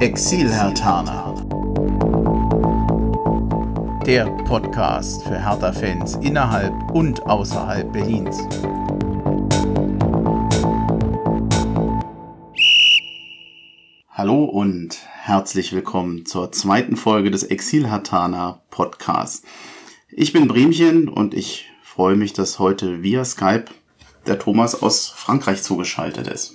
Exil-Hertaner. Der Podcast für Hertha-Fans innerhalb und außerhalb Berlins. Hallo und herzlich willkommen zur zweiten Folge des Exil-Hertaner Podcasts. Ich bin Bremchen und ich freue mich, dass heute via Skype der Thomas aus Frankreich zugeschaltet ist.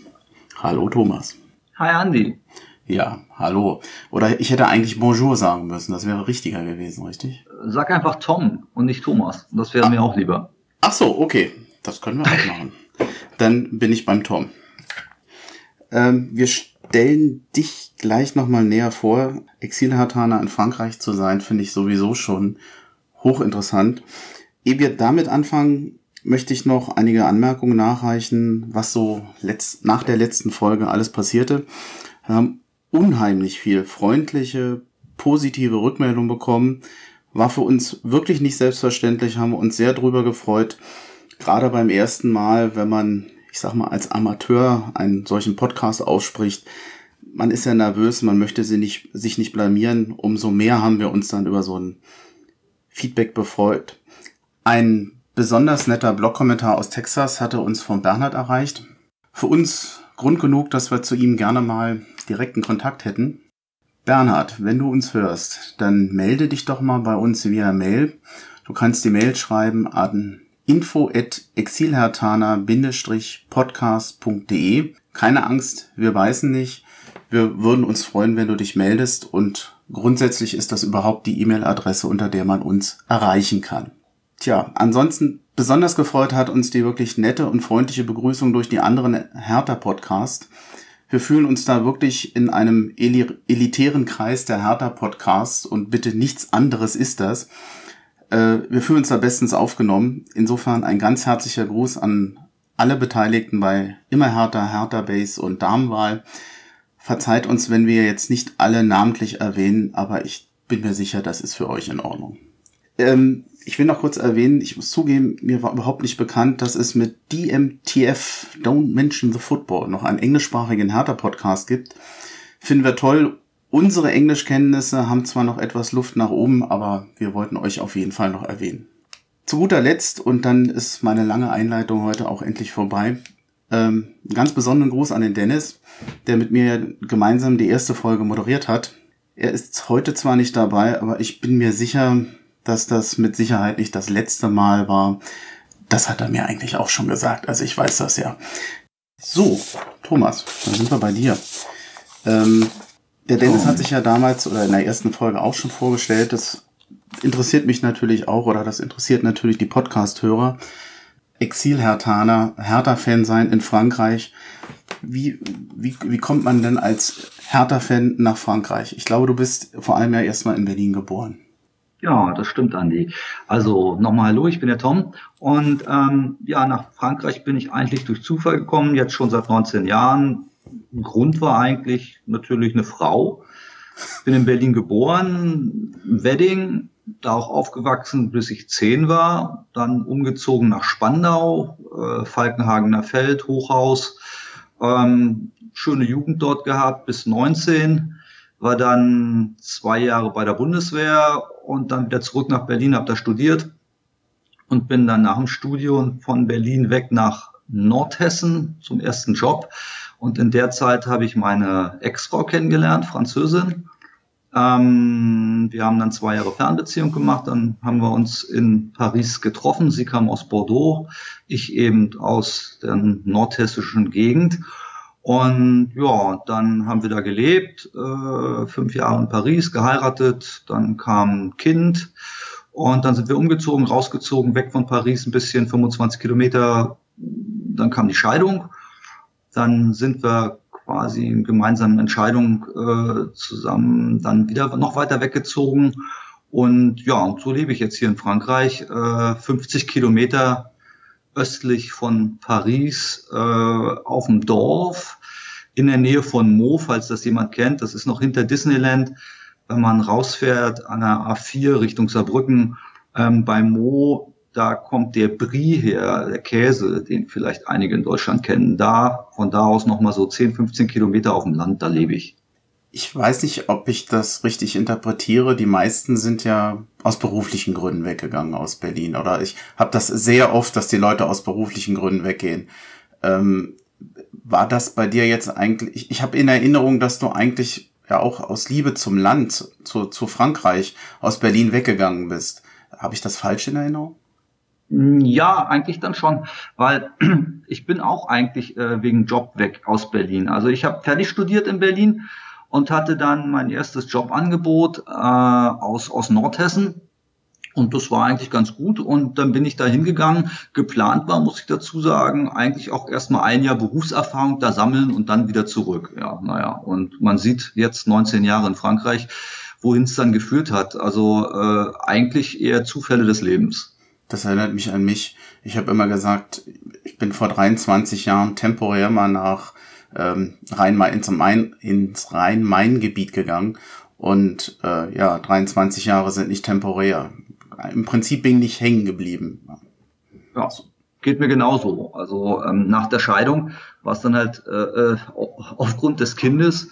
Hallo Thomas. Hi Andy. Ja, hallo. Oder ich hätte eigentlich Bonjour sagen müssen, das wäre richtiger gewesen, richtig? Sag einfach Tom und nicht Thomas. Das wäre ah. mir auch lieber. Ach so, okay. Das können wir auch machen. Dann bin ich beim Tom. Ähm, wir stellen dich gleich nochmal näher vor. Exilhartaner in Frankreich zu sein, finde ich sowieso schon hochinteressant. Ehe wir damit anfangen, möchte ich noch einige Anmerkungen nachreichen, was so letzt, nach der letzten Folge alles passierte. Haben unheimlich viel freundliche, positive Rückmeldung bekommen. War für uns wirklich nicht selbstverständlich, haben wir uns sehr drüber gefreut. Gerade beim ersten Mal, wenn man, ich sag mal, als Amateur einen solchen Podcast ausspricht, man ist ja nervös, man möchte sie nicht, sich nicht blamieren. Umso mehr haben wir uns dann über so ein Feedback befreut. Ein besonders netter Blogkommentar aus Texas hatte uns von Bernhard erreicht. Für uns Grund genug, dass wir zu ihm gerne mal direkten Kontakt hätten. Bernhard, wenn du uns hörst, dann melde dich doch mal bei uns via Mail. Du kannst die Mail schreiben an info at exilhertaner-podcast.de. Keine Angst, wir beißen nicht. Wir würden uns freuen, wenn du dich meldest und grundsätzlich ist das überhaupt die E-Mail-Adresse, unter der man uns erreichen kann. Tja, ansonsten besonders gefreut hat uns die wirklich nette und freundliche Begrüßung durch die anderen Hertha-Podcast. Wir fühlen uns da wirklich in einem elitären Kreis der Hertha-Podcasts und bitte nichts anderes ist das. Äh, wir fühlen uns da bestens aufgenommen. Insofern ein ganz herzlicher Gruß an alle Beteiligten bei Immer Hertha, Hertha Base und Darmwahl. Verzeiht uns, wenn wir jetzt nicht alle namentlich erwähnen, aber ich bin mir sicher, das ist für euch in Ordnung. Ähm, ich will noch kurz erwähnen, ich muss zugeben, mir war überhaupt nicht bekannt, dass es mit DMTF, Don't Mention the Football, noch einen englischsprachigen Hertha-Podcast gibt. Finden wir toll. Unsere Englischkenntnisse haben zwar noch etwas Luft nach oben, aber wir wollten euch auf jeden Fall noch erwähnen. Zu guter Letzt, und dann ist meine lange Einleitung heute auch endlich vorbei, ähm, ganz besonderen Gruß an den Dennis, der mit mir gemeinsam die erste Folge moderiert hat. Er ist heute zwar nicht dabei, aber ich bin mir sicher, dass das mit Sicherheit nicht das letzte Mal war. Das hat er mir eigentlich auch schon gesagt. Also ich weiß das ja. So, Thomas, dann sind wir bei dir. Ähm, der Dennis oh. hat sich ja damals oder in der ersten Folge auch schon vorgestellt. Das interessiert mich natürlich auch oder das interessiert natürlich die Podcast-Hörer. Exil-Hertaner, Hertha-Fan sein in Frankreich. Wie, wie, wie kommt man denn als Hertha-Fan nach Frankreich? Ich glaube, du bist vor allem ja erstmal in Berlin geboren. Ja, das stimmt, Andi. Also nochmal hallo, ich bin der Tom und ähm, ja, nach Frankreich bin ich eigentlich durch Zufall gekommen, jetzt schon seit 19 Jahren. Grund war eigentlich natürlich eine Frau. Bin in Berlin geboren, Wedding, da auch aufgewachsen, bis ich zehn war, dann umgezogen nach Spandau, äh, Falkenhagener Feld, Hochhaus, ähm, schöne Jugend dort gehabt bis 19 war dann zwei Jahre bei der Bundeswehr und dann wieder zurück nach Berlin, habe da studiert und bin dann nach dem Studium von Berlin weg nach Nordhessen zum ersten Job. Und in der Zeit habe ich meine Ex-Frau kennengelernt, Französin. Ähm, wir haben dann zwei Jahre Fernbeziehung gemacht, dann haben wir uns in Paris getroffen. Sie kam aus Bordeaux, ich eben aus der nordhessischen Gegend. Und ja, dann haben wir da gelebt, äh, fünf Jahre in Paris, geheiratet, dann kam ein Kind und dann sind wir umgezogen, rausgezogen, weg von Paris, ein bisschen 25 Kilometer. Dann kam die Scheidung. Dann sind wir quasi in gemeinsamen Entscheidungen äh, zusammen dann wieder noch weiter weggezogen. Und ja, und so lebe ich jetzt hier in Frankreich, äh, 50 Kilometer östlich von Paris äh, auf dem Dorf in der Nähe von Mo, falls das jemand kennt. Das ist noch hinter Disneyland. Wenn man rausfährt an der A4 Richtung Saarbrücken, ähm, bei Mo, da kommt der Brie her, der Käse, den vielleicht einige in Deutschland kennen. Da, von da aus nochmal so 10, 15 Kilometer auf dem Land, da lebe ich. Ich weiß nicht, ob ich das richtig interpretiere. Die meisten sind ja aus beruflichen Gründen weggegangen aus Berlin. Oder ich habe das sehr oft, dass die Leute aus beruflichen Gründen weggehen. Ähm, war das bei dir jetzt eigentlich? Ich, ich habe in Erinnerung, dass du eigentlich ja auch aus Liebe zum Land, zu, zu Frankreich, aus Berlin weggegangen bist. Habe ich das falsch in Erinnerung? Ja, eigentlich dann schon, weil ich bin auch eigentlich äh, wegen Job weg aus Berlin. Also ich habe fertig studiert in Berlin und hatte dann mein erstes Jobangebot äh, aus, aus Nordhessen. Und das war eigentlich ganz gut. Und dann bin ich da hingegangen. Geplant war, muss ich dazu sagen, eigentlich auch erstmal ein Jahr Berufserfahrung da sammeln und dann wieder zurück. Ja, naja. Und man sieht jetzt 19 Jahre in Frankreich, wohin es dann geführt hat. Also äh, eigentlich eher Zufälle des Lebens. Das erinnert mich an mich. Ich habe immer gesagt, ich bin vor 23 Jahren temporär mal nach ähm, Rhein ins, Main, ins Rhein-Main-Gebiet gegangen. Und äh, ja, 23 Jahre sind nicht temporär. Im Prinzip bin ich hängen geblieben. Ja, geht mir genauso. Also ähm, nach der Scheidung war es dann halt äh, äh aufgrund des Kindes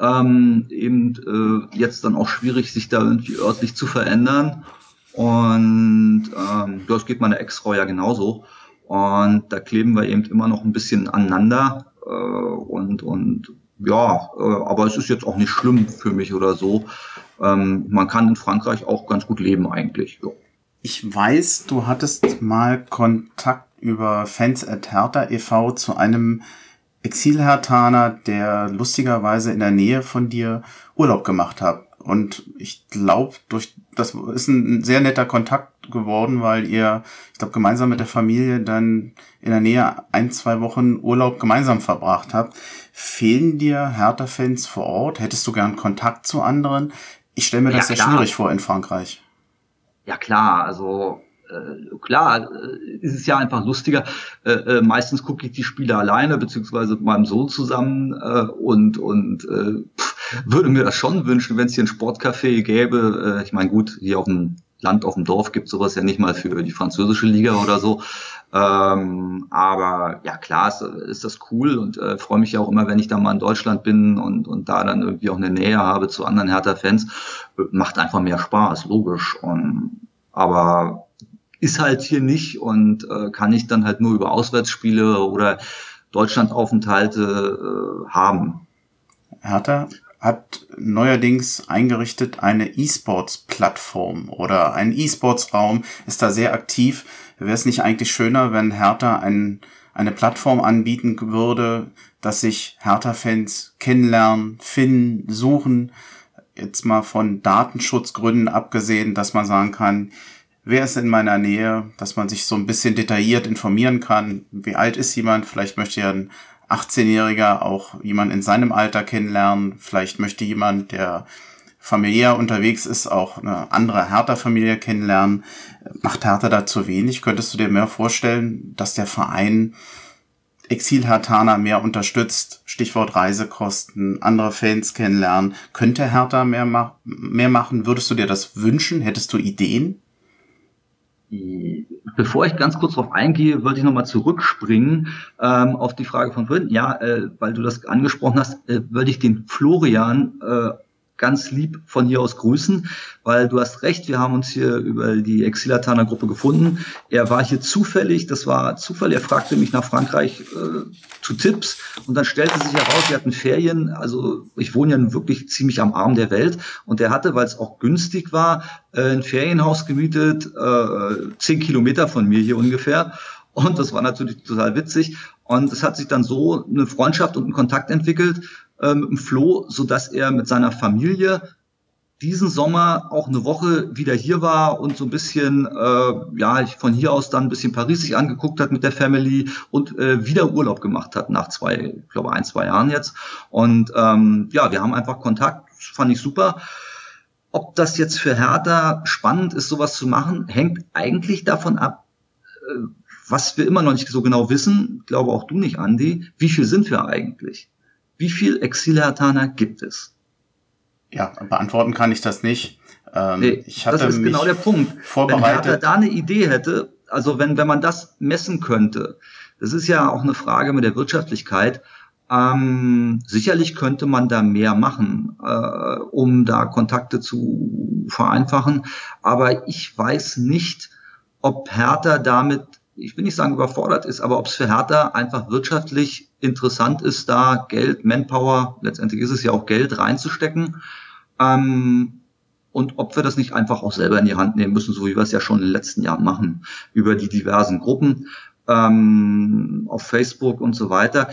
ähm, eben äh, jetzt dann auch schwierig, sich da irgendwie örtlich zu verändern. Und ähm, das geht meiner Ex-Frau ja genauso. Und da kleben wir eben immer noch ein bisschen aneinander. Äh, und, und ja, äh, aber es ist jetzt auch nicht schlimm für mich oder so. Ähm, man kann in Frankreich auch ganz gut leben eigentlich. Ja. Ich weiß, du hattest mal Kontakt über Fans at Hertha e.V. zu einem Exilhertaner, der lustigerweise in der Nähe von dir Urlaub gemacht hat. Und ich glaube, durch das ist ein sehr netter Kontakt geworden, weil ihr, ich glaube, gemeinsam mit der Familie dann in der Nähe ein, zwei Wochen Urlaub gemeinsam verbracht habt. Fehlen dir Hertha-Fans vor Ort? Hättest du gern Kontakt zu anderen? Ich stelle mir ja, das sehr klar. schwierig vor in Frankreich. Ja klar, also äh, klar, äh, ist es ja einfach lustiger. Äh, äh, meistens gucke ich die Spiele alleine, beziehungsweise mit meinem Sohn zusammen äh, und, und äh, würde mir das schon wünschen, wenn es hier ein Sportcafé gäbe. Äh, ich meine, gut, hier auf dem Land, auf dem Dorf gibt sowas ja nicht mal für die französische Liga oder so. Ähm, aber ja, klar ist, ist das cool und äh, freue mich ja auch immer, wenn ich da mal in Deutschland bin und, und da dann irgendwie auch eine Nähe habe zu anderen Hertha-Fans. Macht einfach mehr Spaß, logisch. Und, aber ist halt hier nicht und äh, kann ich dann halt nur über Auswärtsspiele oder Deutschlandaufenthalte äh, haben. Hertha hat neuerdings eingerichtet eine E-Sports-Plattform oder ein E-Sports-Raum, ist da sehr aktiv. Wäre es nicht eigentlich schöner, wenn Hertha ein, eine Plattform anbieten würde, dass sich Hertha-Fans kennenlernen, finden, suchen, jetzt mal von Datenschutzgründen abgesehen, dass man sagen kann, wer ist in meiner Nähe, dass man sich so ein bisschen detailliert informieren kann, wie alt ist jemand, vielleicht möchte ja ein 18-Jähriger auch jemand in seinem Alter kennenlernen. Vielleicht möchte jemand, der familiär unterwegs ist, auch eine andere Hertha-Familie kennenlernen. Macht Hertha da zu wenig? Könntest du dir mehr vorstellen, dass der Verein Exil-Hertaner mehr unterstützt? Stichwort Reisekosten, andere Fans kennenlernen. Könnte Hertha mehr, ma mehr machen? Würdest du dir das wünschen? Hättest du Ideen? Bevor ich ganz kurz darauf eingehe, wollte ich nochmal zurückspringen ähm, auf die Frage von vorhin. Ja, äh, weil du das angesprochen hast, äh, würde ich den Florian äh, ganz lieb von hier aus grüßen, weil du hast recht, wir haben uns hier über die Exilatana Gruppe gefunden. Er war hier zufällig, das war Zufall, er fragte mich nach Frankreich äh, zu Tipps und dann stellte sich heraus, wir hatten Ferien, also ich wohne ja wirklich ziemlich am Arm der Welt und er hatte, weil es auch günstig war, äh, ein Ferienhaus gemietet, äh, zehn Kilometer von mir hier ungefähr und das war natürlich total witzig. Und es hat sich dann so eine Freundschaft und ein Kontakt entwickelt äh, mit Flo, so dass er mit seiner Familie diesen Sommer auch eine Woche wieder hier war und so ein bisschen, äh, ja, von hier aus dann ein bisschen Paris sich angeguckt hat mit der Family und äh, wieder Urlaub gemacht hat nach zwei, ich glaube ein, zwei Jahren jetzt. Und ähm, ja, wir haben einfach Kontakt, fand ich super. Ob das jetzt für Hertha spannend ist, sowas zu machen, hängt eigentlich davon ab, äh, was wir immer noch nicht so genau wissen, glaube auch du nicht, Andi, wie viel sind wir eigentlich? Wie viel Exilhertaner gibt es? Ja, beantworten kann ich das nicht. Ähm, nee, ich hatte das ist genau der Punkt. Vorbereitet. Wenn Hertha da eine Idee hätte, also wenn, wenn man das messen könnte, das ist ja auch eine Frage mit der Wirtschaftlichkeit, Ähm, sicherlich könnte man da mehr machen, äh, um da Kontakte zu vereinfachen. Aber ich weiß nicht, ob Hertha damit, ich will nicht sagen überfordert ist, aber ob es für Hertha einfach wirtschaftlich interessant ist, da Geld, Manpower, letztendlich ist es ja auch Geld reinzustecken. Ähm, und ob wir das nicht einfach auch selber in die Hand nehmen müssen, so wie wir es ja schon in den letzten Jahren machen, über die diversen Gruppen ähm, auf Facebook und so weiter.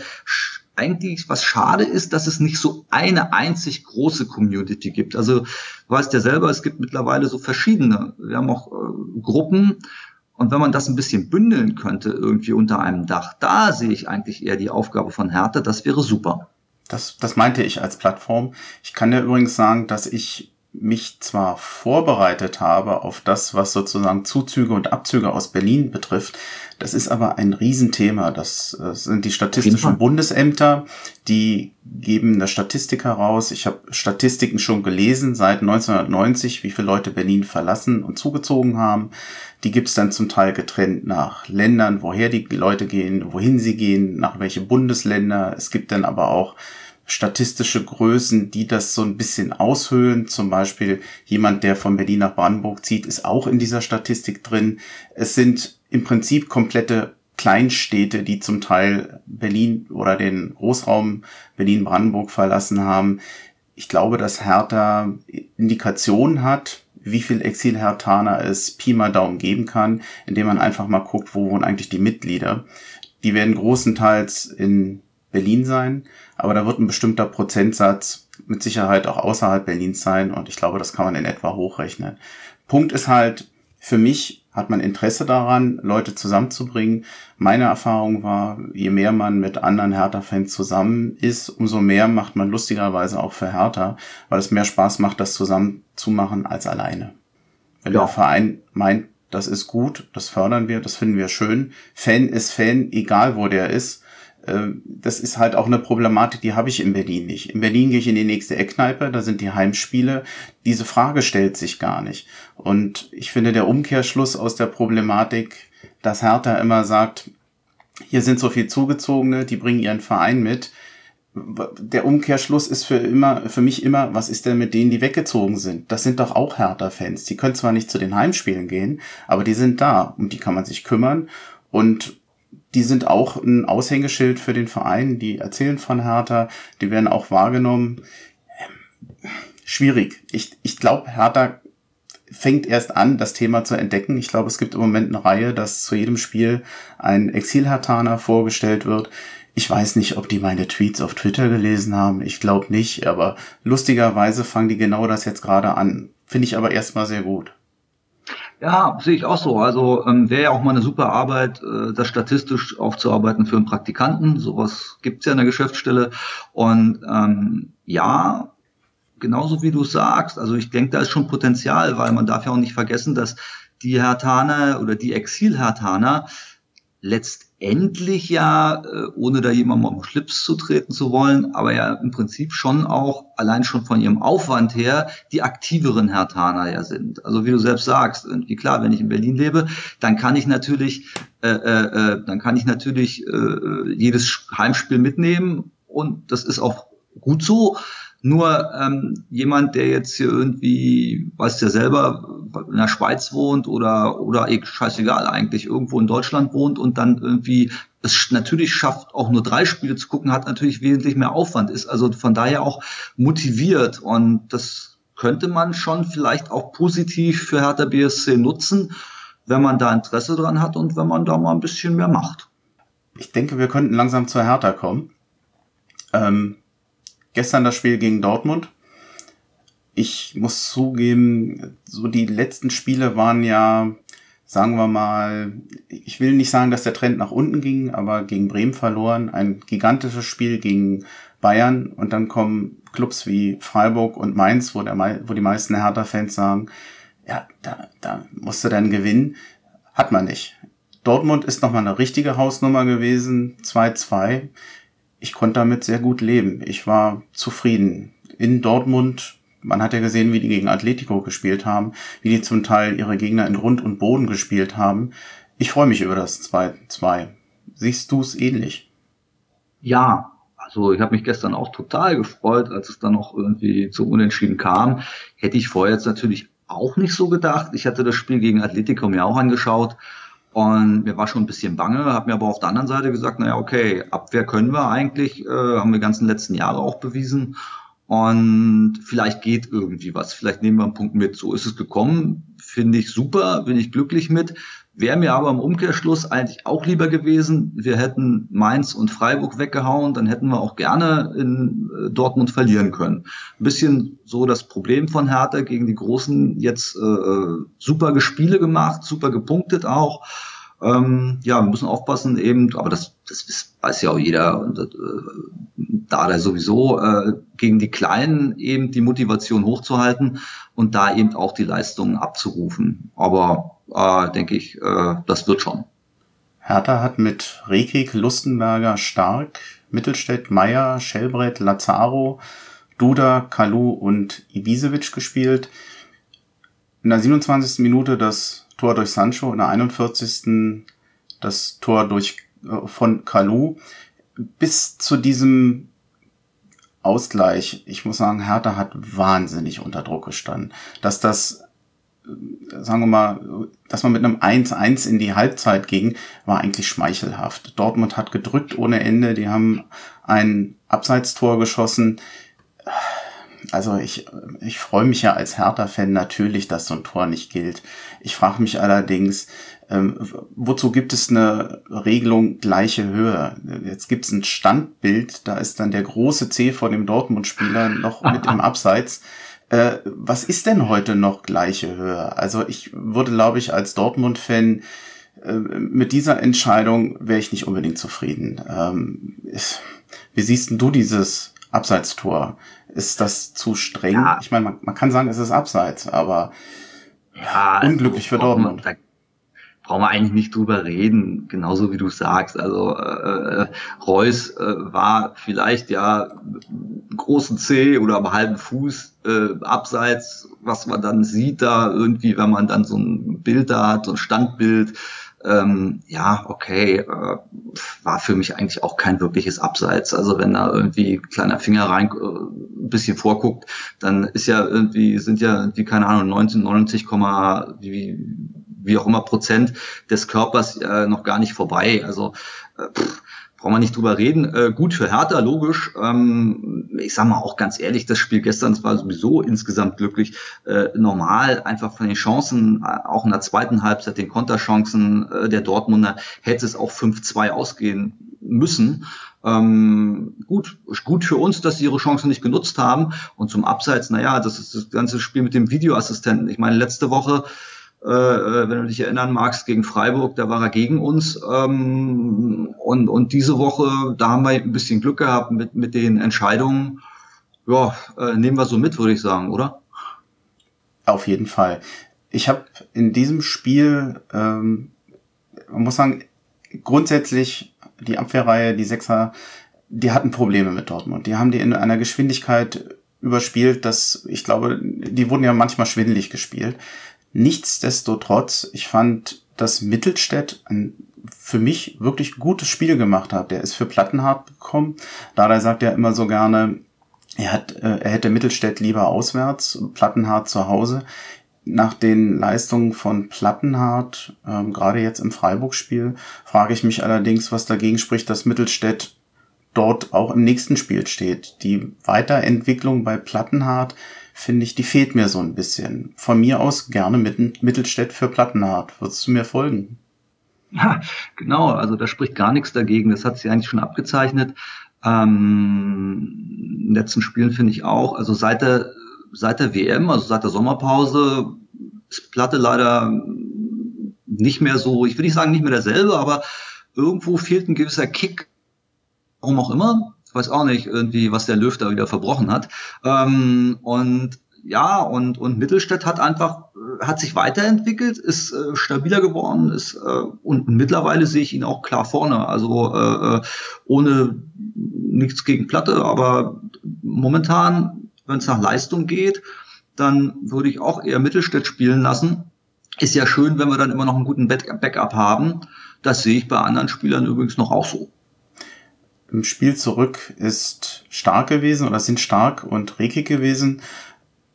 Eigentlich, was schade ist, dass es nicht so eine einzig große Community gibt. Also du weißt ja selber, es gibt mittlerweile so verschiedene. Wir haben auch äh, Gruppen, und wenn man das ein bisschen bündeln könnte, irgendwie unter einem Dach, da sehe ich eigentlich eher die Aufgabe von Hertha, das wäre super. Das, das meinte ich als Plattform. Ich kann dir übrigens sagen, dass ich mich zwar vorbereitet habe auf das, was sozusagen Zuzüge und Abzüge aus Berlin betrifft. Das ist aber ein Riesenthema. Das, das sind die statistischen Bundesämter, die geben eine Statistik heraus. Ich habe Statistiken schon gelesen seit 1990, wie viele Leute Berlin verlassen und zugezogen haben. Die gibt's dann zum Teil getrennt nach Ländern, woher die Leute gehen, wohin sie gehen, nach welche Bundesländer. Es gibt dann aber auch statistische Größen, die das so ein bisschen aushöhlen. Zum Beispiel jemand, der von Berlin nach Brandenburg zieht, ist auch in dieser Statistik drin. Es sind im Prinzip komplette Kleinstädte, die zum Teil Berlin oder den Großraum Berlin-Brandenburg verlassen haben. Ich glaube, dass Hertha Indikationen hat, wie viel Exil-Hertaner es Pi mal Daumen geben kann, indem man einfach mal guckt, wo wohnen eigentlich die Mitglieder. Die werden großenteils in Berlin sein, aber da wird ein bestimmter Prozentsatz mit Sicherheit auch außerhalb Berlins sein und ich glaube, das kann man in etwa hochrechnen. Punkt ist halt, für mich hat man Interesse daran, Leute zusammenzubringen. Meine Erfahrung war, je mehr man mit anderen Hertha-Fans zusammen ist, umso mehr macht man lustigerweise auch für Hertha, weil es mehr Spaß macht, das zusammen zu machen als alleine. Wenn ja. der Verein meint, das ist gut, das fördern wir, das finden wir schön. Fan ist Fan, egal wo der ist. Ähm, das ist halt auch eine Problematik, die habe ich in Berlin nicht. In Berlin gehe ich in die nächste Eckkneipe, da sind die Heimspiele. Diese Frage stellt sich gar nicht. Und ich finde, der Umkehrschluss aus der Problematik, dass Hertha immer sagt, hier sind so viel Zugezogene, die bringen ihren Verein mit. Der Umkehrschluss ist für immer, für mich immer, was ist denn mit denen, die weggezogen sind? Das sind doch auch Hertha-Fans. Die können zwar nicht zu den Heimspielen gehen, aber die sind da, um die kann man sich kümmern. Und die sind auch ein Aushängeschild für den Verein, die erzählen von Hertha, die werden auch wahrgenommen. Schwierig. Ich, ich glaube, Hertha fängt erst an, das Thema zu entdecken. Ich glaube, es gibt im Moment eine Reihe, dass zu jedem Spiel ein Exil-Hertaner vorgestellt wird. Ich weiß nicht, ob die meine Tweets auf Twitter gelesen haben. Ich glaube nicht, aber lustigerweise fangen die genau das jetzt gerade an. Finde ich aber erstmal sehr gut. Ja, sehe ich auch so. Also ähm, wäre ja auch mal eine super Arbeit, äh, das statistisch aufzuarbeiten für einen Praktikanten. Sowas gibt's ja in der Geschäftsstelle. Und ähm, ja, genauso wie du sagst, also ich denke, da ist schon Potenzial, weil man darf ja auch nicht vergessen, dass die Hertaner oder die Exil-Hertaner letztendlich ja, äh, ohne da jemandem auf den Schlips zu treten zu wollen, aber ja im Prinzip schon auch, allein schon von ihrem Aufwand her, die aktiveren Hertaner ja sind. Also wie du selbst sagst, irgendwie klar, wenn ich in Berlin lebe, dann kann ich natürlich, äh, äh, äh dann kann ich natürlich äh, jedes Heimspiel mitnehmen und das ist auch gut so. Nur ähm, jemand, der jetzt hier irgendwie, weißt ja selber, in der Schweiz wohnt oder oder eh, scheißegal eigentlich irgendwo in Deutschland wohnt und dann irgendwie es natürlich schafft, auch nur drei Spiele zu gucken, hat natürlich wesentlich mehr Aufwand, ist also von daher auch motiviert und das könnte man schon vielleicht auch positiv für Hertha BSC nutzen, wenn man da Interesse dran hat und wenn man da mal ein bisschen mehr macht. Ich denke, wir könnten langsam zur Hertha kommen. Ähm, Gestern das Spiel gegen Dortmund. Ich muss zugeben, so die letzten Spiele waren ja, sagen wir mal, ich will nicht sagen, dass der Trend nach unten ging, aber gegen Bremen verloren. Ein gigantisches Spiel gegen Bayern und dann kommen Clubs wie Freiburg und Mainz, wo, der, wo die meisten Hertha-Fans sagen, ja, da, da musste dann gewinnen. Hat man nicht. Dortmund ist nochmal eine richtige Hausnummer gewesen, 2-2 ich konnte damit sehr gut leben. Ich war zufrieden. In Dortmund, man hat ja gesehen, wie die gegen Atletico gespielt haben, wie die zum Teil ihre Gegner in Grund und Boden gespielt haben. Ich freue mich über das 2-2. Siehst du es ähnlich? Ja, also ich habe mich gestern auch total gefreut, als es dann noch irgendwie zu Unentschieden kam. Hätte ich vorher jetzt natürlich auch nicht so gedacht. Ich hatte das Spiel gegen Atletico mir auch angeschaut und mir war schon ein bisschen bange, habe mir aber auf der anderen Seite gesagt, naja, okay, Abwehr können wir eigentlich, äh, haben wir die ganzen letzten Jahre auch bewiesen. Und vielleicht geht irgendwie was, vielleicht nehmen wir einen Punkt mit. So ist es gekommen, finde ich super, bin ich glücklich mit. Wäre mir aber im Umkehrschluss eigentlich auch lieber gewesen, wir hätten Mainz und Freiburg weggehauen, dann hätten wir auch gerne in äh, Dortmund verlieren können. Ein bisschen so das Problem von Hertha gegen die Großen, jetzt äh, äh super Gespiele gemacht, super gepunktet auch. Ähm, ja, wir müssen aufpassen eben, aber das, das weiß ja auch jeder, und, äh, da da sowieso äh, gegen die Kleinen eben die Motivation hochzuhalten und da eben auch die Leistungen abzurufen. Aber äh, denke ich, äh, das wird schon. Hertha hat mit Rekik, Lustenberger, Stark, Mittelstädt, Meier, Schellbrett, Lazaro, Duda, Kalu und Ibisevic gespielt. In der 27. Minute das Tor durch Sancho, in der 41. das Tor durch von Kalu. Bis zu diesem Ausgleich, ich muss sagen, Hertha hat wahnsinnig unter Druck gestanden. Dass das sagen wir mal, dass man mit einem 1-1 in die Halbzeit ging, war eigentlich schmeichelhaft. Dortmund hat gedrückt ohne Ende, die haben ein Abseitstor geschossen. Also ich, ich freue mich ja als Hertha-Fan natürlich, dass so ein Tor nicht gilt. Ich frage mich allerdings, ähm, wozu gibt es eine Regelung gleiche Höhe? Jetzt gibt es ein Standbild, da ist dann der große C vor dem Dortmund-Spieler noch mit im Abseits. Äh, was ist denn heute noch gleiche Höhe? Also ich würde, glaube ich, als Dortmund-Fan äh, mit dieser Entscheidung wäre ich nicht unbedingt zufrieden. Ähm, wie siehst denn du dieses Abseitstor? Ist das zu streng? Ja. Ich meine, man, man, kann sagen, es ist Abseits, aber ja, unglücklich also, für Dortmund. Da brauchen wir eigentlich nicht drüber reden, genauso wie du sagst. Also äh, äh Reus äh, war vielleicht ja großen C oder am halben Fuß äh, abseits, was man dann sieht da irgendwie, wenn man dann so ein Bild da hat, so ein Standbild. Ähm, ja, okay, äh, war für mich eigentlich auch kein wirkliches Abseits. Also wenn da irgendwie kleiner Finger rein äh, ein bisschen vorguckt, dann ist ja irgendwie, sind ja irgendwie, keine Ahnung, 19, 90, wie, wie auch immer Prozent des Körpers äh, noch gar nicht vorbei. Also äh, pff, brauchen wir nicht drüber reden. Äh, gut für Hertha, logisch. Ähm, ich sag mal auch ganz ehrlich, das Spiel gestern das war sowieso insgesamt glücklich. Äh, normal, einfach von den Chancen, äh, auch in der zweiten Halbzeit, den Konterchancen äh, der Dortmunder, hätte es auch 5-2 ausgehen müssen. Ähm, gut, gut für uns, dass sie ihre Chancen nicht genutzt haben. Und zum Abseits, naja, das ist das ganze Spiel mit dem Videoassistenten. Ich meine, letzte Woche äh, äh, wenn du dich erinnern magst, gegen Freiburg, da war er gegen uns. Ähm, und, und diese Woche, da haben wir ein bisschen Glück gehabt mit, mit den Entscheidungen. Ja, äh, nehmen wir so mit, würde ich sagen, oder? Auf jeden Fall. Ich habe in diesem Spiel, ähm, man muss sagen, grundsätzlich die Abwehrreihe, die Sechser, die hatten Probleme mit Dortmund. Die haben die in einer Geschwindigkeit überspielt, dass ich glaube, die wurden ja manchmal schwindelig gespielt. Nichtsdestotrotz, ich fand, dass Mittelstädt ein für mich wirklich gutes Spiel gemacht hat. Der ist für Plattenhardt gekommen. Dada sagt er immer so gerne, er hat, äh, er hätte Mittelstädt lieber auswärts, Plattenhardt zu Hause. Nach den Leistungen von Plattenhardt, ähm, gerade jetzt im Freiburg-Spiel, frage ich mich allerdings, was dagegen spricht, dass Mittelstädt dort auch im nächsten Spiel steht. Die Weiterentwicklung bei Plattenhardt finde ich, die fehlt mir so ein bisschen. Von mir aus gerne mit Mittelstädt für Plattenhardt. Würdest du mir folgen? Ja, genau, also da spricht gar nichts dagegen. Das hat sich eigentlich schon abgezeichnet. Ähm, in letzten Spielen finde ich auch, also seit der, seit der WM, also seit der Sommerpause, ist Platte leider nicht mehr so, ich will nicht sagen nicht mehr derselbe, aber irgendwo fehlt ein gewisser Kick, warum auch immer weiß auch nicht, irgendwie, was der Löw da wieder verbrochen hat. Ähm, und ja, und, und Mittelstädt hat einfach, äh, hat sich weiterentwickelt, ist äh, stabiler geworden, ist, äh, und mittlerweile sehe ich ihn auch klar vorne. Also äh, äh ohne nichts gegen Platte, aber momentan, wenn es nach Leistung geht, dann würde ich auch eher Mittelstädt spielen lassen. Ist ja schön, wenn wir dann immer noch einen guten Backup haben. Das sehe ich bei anderen Spielern übrigens noch auch so im Spiel zurück ist stark gewesen oder sind stark und regig gewesen.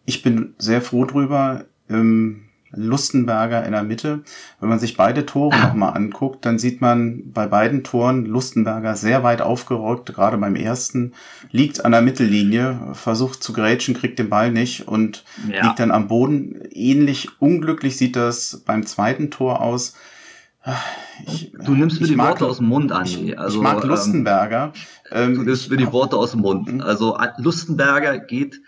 Ich bin sehr froh drüber. Ähm, Lustenberger in der Mitte. Wenn man sich beide Tore nochmal anguckt, dann sieht man bei beiden Toren Lustenberger sehr weit aufgerückt, gerade beim ersten, liegt an der Mittellinie, versucht zu grätschen, kriegt den Ball nicht und ja. liegt dann am Boden. Ähnlich unglücklich sieht das beim zweiten Tor aus. Ich, du nimmst mir die mag, Worte aus dem Mund, Andi. Also, ich mag ähm, Lustenberger. Ähm, du nimmst mir die Worte aus dem Mund. Also Lustenberger geht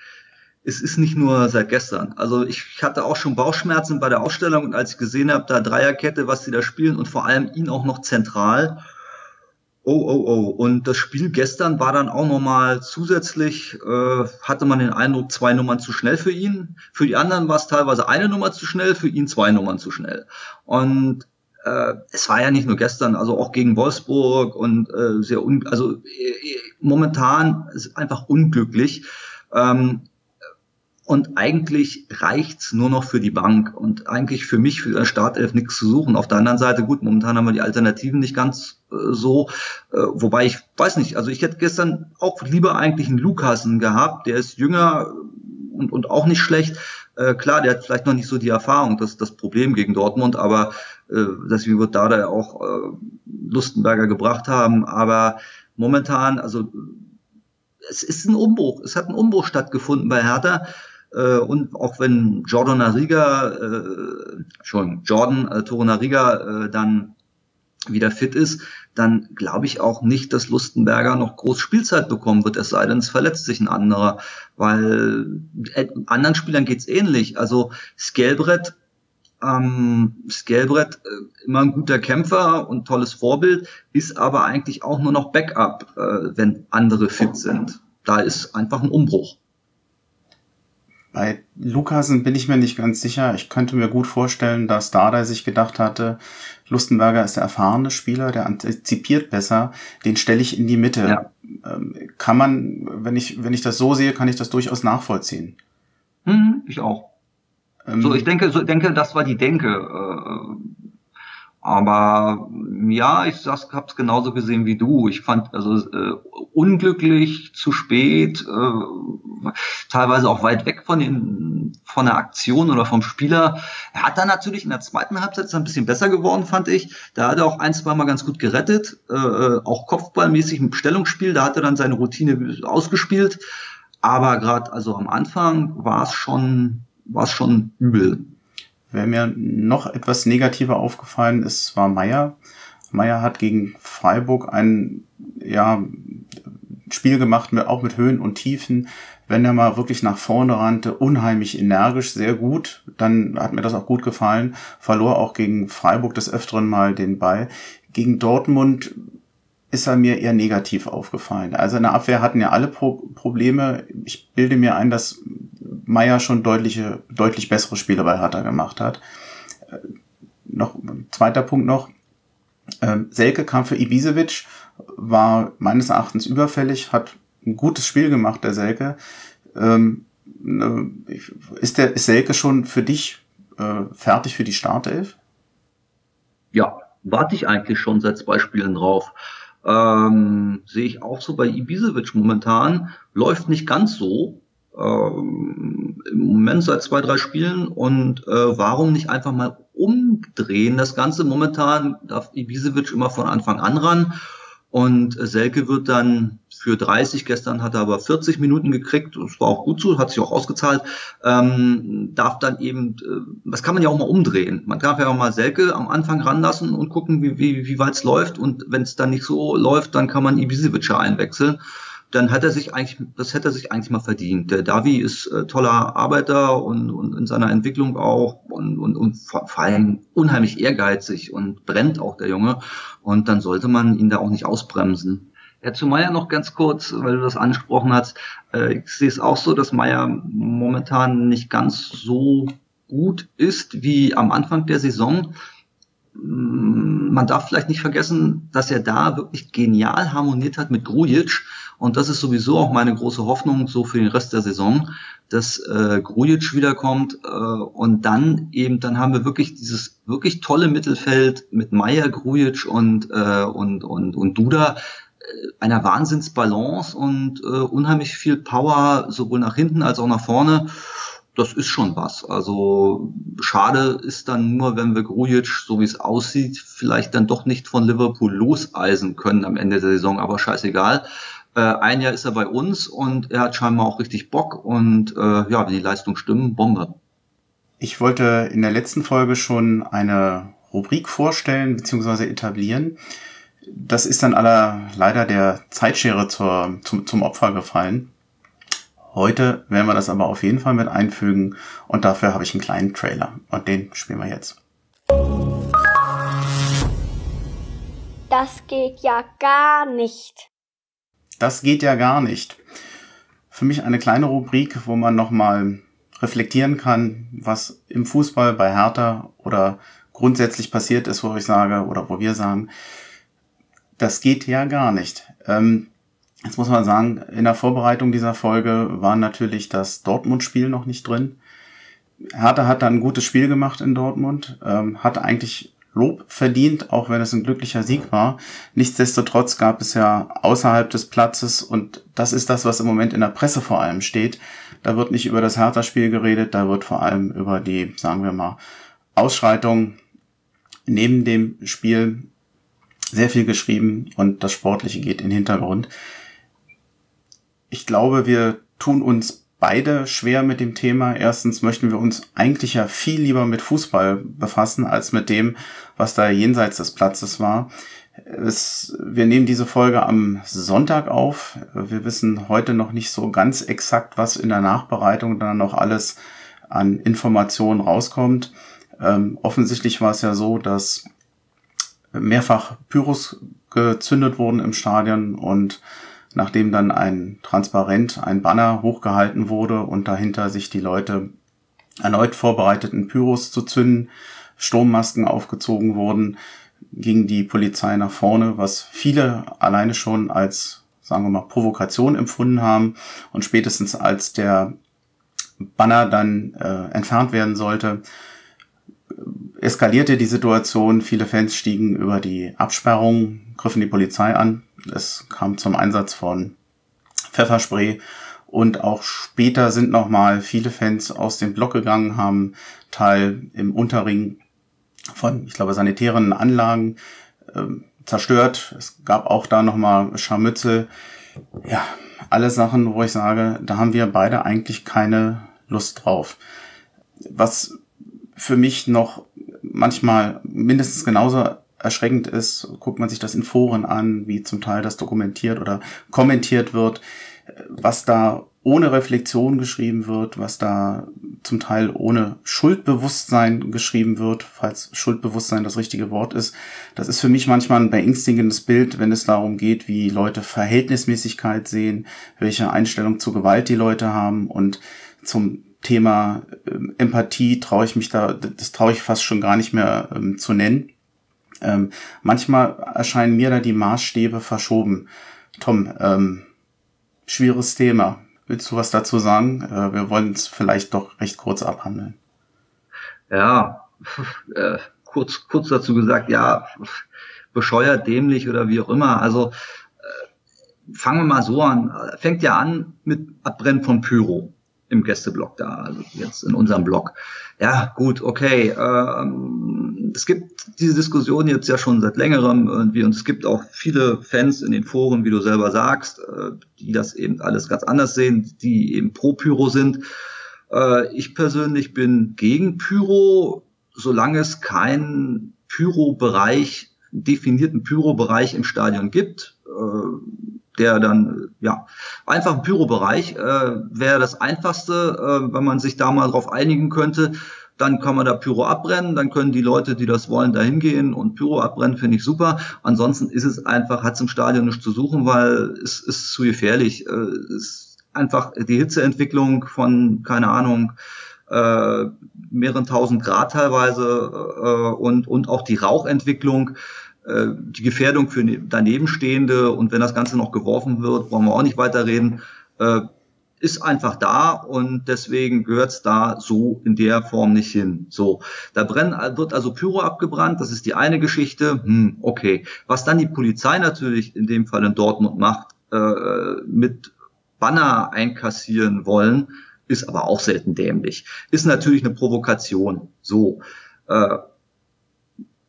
es ist nicht nur seit gestern. Also ich hatte auch schon Bauchschmerzen bei der Ausstellung und als ich gesehen habe, da Dreierkette, was sie da spielen und vor allem ihn auch noch zentral. Oh, oh, oh. Und das Spiel gestern war dann auch nochmal zusätzlich, äh, hatte man den Eindruck, zwei Nummern zu schnell für ihn. Für die anderen war es teilweise eine Nummer zu schnell, für ihn zwei Nummern zu schnell. Und äh, es war ja nicht nur gestern, also auch gegen Wolfsburg und äh, sehr un also äh, momentan ist einfach unglücklich. Ähm, und eigentlich reicht's nur noch für die Bank und eigentlich für mich, für Startelf nichts zu suchen. Auf der anderen Seite, gut, momentan haben wir die Alternativen nicht ganz äh, so, äh, wobei ich weiß nicht, also ich hätte gestern auch lieber eigentlich einen Lukasen gehabt, der ist jünger und, und auch nicht schlecht. Äh, klar, der hat vielleicht noch nicht so die Erfahrung, das das Problem gegen Dortmund, aber äh, deswegen wird da da auch äh, Lustenberger gebracht haben, aber momentan, also es ist ein Umbruch, es hat ein Umbruch stattgefunden bei Hertha. Äh, und auch wenn Jordan Ariga, äh, schon Jordan äh, Torunariga äh, dann wieder fit ist, dann glaube ich auch nicht, dass Lustenberger noch groß Spielzeit bekommen wird, es sei denn, es verletzt sich ein anderer. Weil äh, anderen Spielern geht's ähnlich. Also Skelbrett, ähm, Skelbrett, äh, immer ein guter Kämpfer und tolles Vorbild, ist aber eigentlich auch nur noch Backup, äh, wenn andere fit sind. Da ist einfach ein Umbruch. Bei Lukasen bin ich mir nicht ganz sicher. Ich könnte mir gut vorstellen, dass Dardai sich gedacht hatte, Lustenberger ist der erfahrene Spieler, der antizipiert besser, den stelle ich in die Mitte. Ja. Ähm, kann man, wenn ich, wenn ich das so sehe, kann ich das durchaus nachvollziehen. Hm, ich auch. Ähm, so, ich denke, so, denke, das war die Denke. Äh, aber ja, ich habe es genauso gesehen wie du. Ich fand also äh, unglücklich, zu spät, äh, teilweise auch weit weg von den von der Aktion oder vom Spieler. Er hat dann natürlich in der zweiten Halbzeit ist ein bisschen besser geworden, fand ich. Da hat er auch ein, zwei Mal ganz gut gerettet, äh, auch kopfballmäßig im Stellungsspiel. Da hat er dann seine Routine ausgespielt. Aber gerade also am Anfang war es schon war es schon übel. Wer mir noch etwas negativer aufgefallen ist, war Meier. Meier hat gegen Freiburg ein ja, Spiel gemacht, auch mit Höhen und Tiefen. Wenn er mal wirklich nach vorne rannte, unheimlich energisch, sehr gut, dann hat mir das auch gut gefallen. Verlor auch gegen Freiburg des Öfteren mal den Ball. Gegen Dortmund ist er mir eher negativ aufgefallen. Also in der Abwehr hatten ja alle Pro Probleme. Ich bilde mir ein, dass Meier schon deutliche, deutlich bessere Spiele bei Hertha gemacht hat. Äh, noch zweiter Punkt noch. Ähm, Selke kam für Ibisevic, war meines Erachtens überfällig, hat ein gutes Spiel gemacht, der Selke. Ähm, ne, ist der ist Selke schon für dich äh, fertig für die Startelf? Ja, warte ich eigentlich schon seit zwei Spielen drauf. Ähm, sehe ich auch so bei Ibisevic momentan. Läuft nicht ganz so. Ähm, Im Moment seit zwei, drei Spielen. Und äh, warum nicht einfach mal umdrehen das Ganze? Momentan darf Ibisevic immer von Anfang an ran. Und Selke wird dann für 30, gestern hat er aber 40 Minuten gekriegt, das war auch gut so, hat sich auch ausgezahlt, ähm, darf dann eben, äh, das kann man ja auch mal umdrehen. Man darf ja auch mal Selke am Anfang ranlassen und gucken, wie, wie, wie weit es läuft. Und wenn es dann nicht so läuft, dann kann man Ibisevic einwechseln dann hat er sich eigentlich, das hätte er sich eigentlich mal verdient. Der Davi ist äh, toller Arbeiter und, und in seiner Entwicklung auch und, und, und vor allem unheimlich ehrgeizig und brennt auch der Junge. Und dann sollte man ihn da auch nicht ausbremsen. Ja, zu Meier noch ganz kurz, weil du das angesprochen hast. Äh, ich sehe es auch so, dass Meier momentan nicht ganz so gut ist wie am Anfang der Saison. Mm, man darf vielleicht nicht vergessen, dass er da wirklich genial harmoniert hat mit Grujic und das ist sowieso auch meine große Hoffnung so für den Rest der Saison, dass äh, Grujic wiederkommt äh, und dann eben, dann haben wir wirklich dieses wirklich tolle Mittelfeld mit Meier, Grujic und, äh, und, und, und Duda. Einer Wahnsinnsbalance und äh, unheimlich viel Power, sowohl nach hinten als auch nach vorne. Das ist schon was. Also schade ist dann nur, wenn wir Grujic, so wie es aussieht, vielleicht dann doch nicht von Liverpool loseisen können am Ende der Saison, aber scheißegal. Äh, ein Jahr ist er bei uns und er hat scheinbar auch richtig Bock und äh, ja, wenn die Leistungen stimmen, Bombe. Ich wollte in der letzten Folge schon eine Rubrik vorstellen bzw. etablieren. Das ist dann aller leider der Zeitschere zur, zum, zum Opfer gefallen. Heute werden wir das aber auf jeden Fall mit einfügen und dafür habe ich einen kleinen Trailer und den spielen wir jetzt. Das geht ja gar nicht. Das geht ja gar nicht. Für mich eine kleine Rubrik, wo man nochmal reflektieren kann, was im Fußball bei Hertha oder grundsätzlich passiert ist, wo ich sage, oder wo wir sagen, das geht ja gar nicht. Ähm, jetzt muss man sagen, in der Vorbereitung dieser Folge war natürlich das Dortmund-Spiel noch nicht drin. Hertha hat dann ein gutes Spiel gemacht in Dortmund, ähm, hat eigentlich Lob verdient, auch wenn es ein glücklicher Sieg war. Nichtsdestotrotz gab es ja außerhalb des Platzes, und das ist das, was im Moment in der Presse vor allem steht, da wird nicht über das Hertha-Spiel geredet, da wird vor allem über die, sagen wir mal, Ausschreitung neben dem Spiel sehr viel geschrieben und das Sportliche geht in den Hintergrund. Ich glaube, wir tun uns beide schwer mit dem Thema. Erstens möchten wir uns eigentlich ja viel lieber mit Fußball befassen als mit dem, was da jenseits des Platzes war. Es, wir nehmen diese Folge am Sonntag auf. Wir wissen heute noch nicht so ganz exakt, was in der Nachbereitung dann noch alles an Informationen rauskommt. Ähm, offensichtlich war es ja so, dass mehrfach Pyros gezündet wurden im Stadion und nachdem dann ein Transparent, ein Banner hochgehalten wurde und dahinter sich die Leute erneut vorbereiteten Pyros zu zünden, Sturmmasken aufgezogen wurden, ging die Polizei nach vorne, was viele alleine schon als, sagen wir mal, Provokation empfunden haben. Und spätestens als der Banner dann äh, entfernt werden sollte, eskalierte die Situation. Viele Fans stiegen über die Absperrung, griffen die Polizei an. Es kam zum Einsatz von Pfefferspray. Und auch später sind nochmal viele Fans aus dem Block gegangen, haben Teil im Unterring von, ich glaube, sanitären Anlagen ähm, zerstört. Es gab auch da nochmal Scharmützel. Ja, alle Sachen, wo ich sage, da haben wir beide eigentlich keine Lust drauf. Was für mich noch manchmal mindestens genauso erschreckend ist, guckt man sich das in Foren an, wie zum Teil das dokumentiert oder kommentiert wird, was da ohne Reflexion geschrieben wird, was da zum Teil ohne Schuldbewusstsein geschrieben wird, falls Schuldbewusstsein das richtige Wort ist. Das ist für mich manchmal ein beängstigendes Bild, wenn es darum geht, wie Leute Verhältnismäßigkeit sehen, welche Einstellung zur Gewalt die Leute haben und zum Thema ähm, Empathie traue ich mich da, das traue ich fast schon gar nicht mehr ähm, zu nennen. Ähm, manchmal erscheinen mir da die Maßstäbe verschoben. Tom, ähm, schwieriges Thema. Willst du was dazu sagen? Äh, wir wollen es vielleicht doch recht kurz abhandeln. Ja, äh, kurz, kurz dazu gesagt, ja, bescheuert, dämlich oder wie auch immer. Also äh, fangen wir mal so an. Fängt ja an mit Abbrennen von Pyro im Gästeblock da, also jetzt in unserem Blog. Ja, gut, okay. Ähm, es gibt diese Diskussion jetzt ja schon seit längerem irgendwie und es gibt auch viele Fans in den Foren, wie du selber sagst, äh, die das eben alles ganz anders sehen, die eben pro Pyro sind. Äh, ich persönlich bin gegen Pyro, solange es keinen Pyro-Bereich, definierten Pyro-Bereich im Stadion gibt. Äh, der dann, ja, einfach im Pyrobereich äh, wäre das einfachste, äh, wenn man sich da mal drauf einigen könnte. Dann kann man da Pyro abbrennen, dann können die Leute, die das wollen, da hingehen und Pyro abbrennen, finde ich super. Ansonsten ist es einfach, hat es im Stadion nicht zu suchen, weil es ist zu gefährlich. Äh, es ist einfach die Hitzeentwicklung von, keine Ahnung, äh, mehreren tausend Grad teilweise äh, und, und auch die Rauchentwicklung äh, die Gefährdung für ne-, Danebenstehende und wenn das Ganze noch geworfen wird, brauchen wir auch nicht weiterreden. Äh, ist einfach da und deswegen gehört's da so in der Form nicht hin. So, da brennt, wird also Pyro abgebrannt, das ist die eine Geschichte. Hm, okay. Was dann die Polizei natürlich in dem Fall in Dortmund macht, äh, mit Banner einkassieren wollen, ist aber auch selten dämlich. Ist natürlich eine Provokation. So. Äh,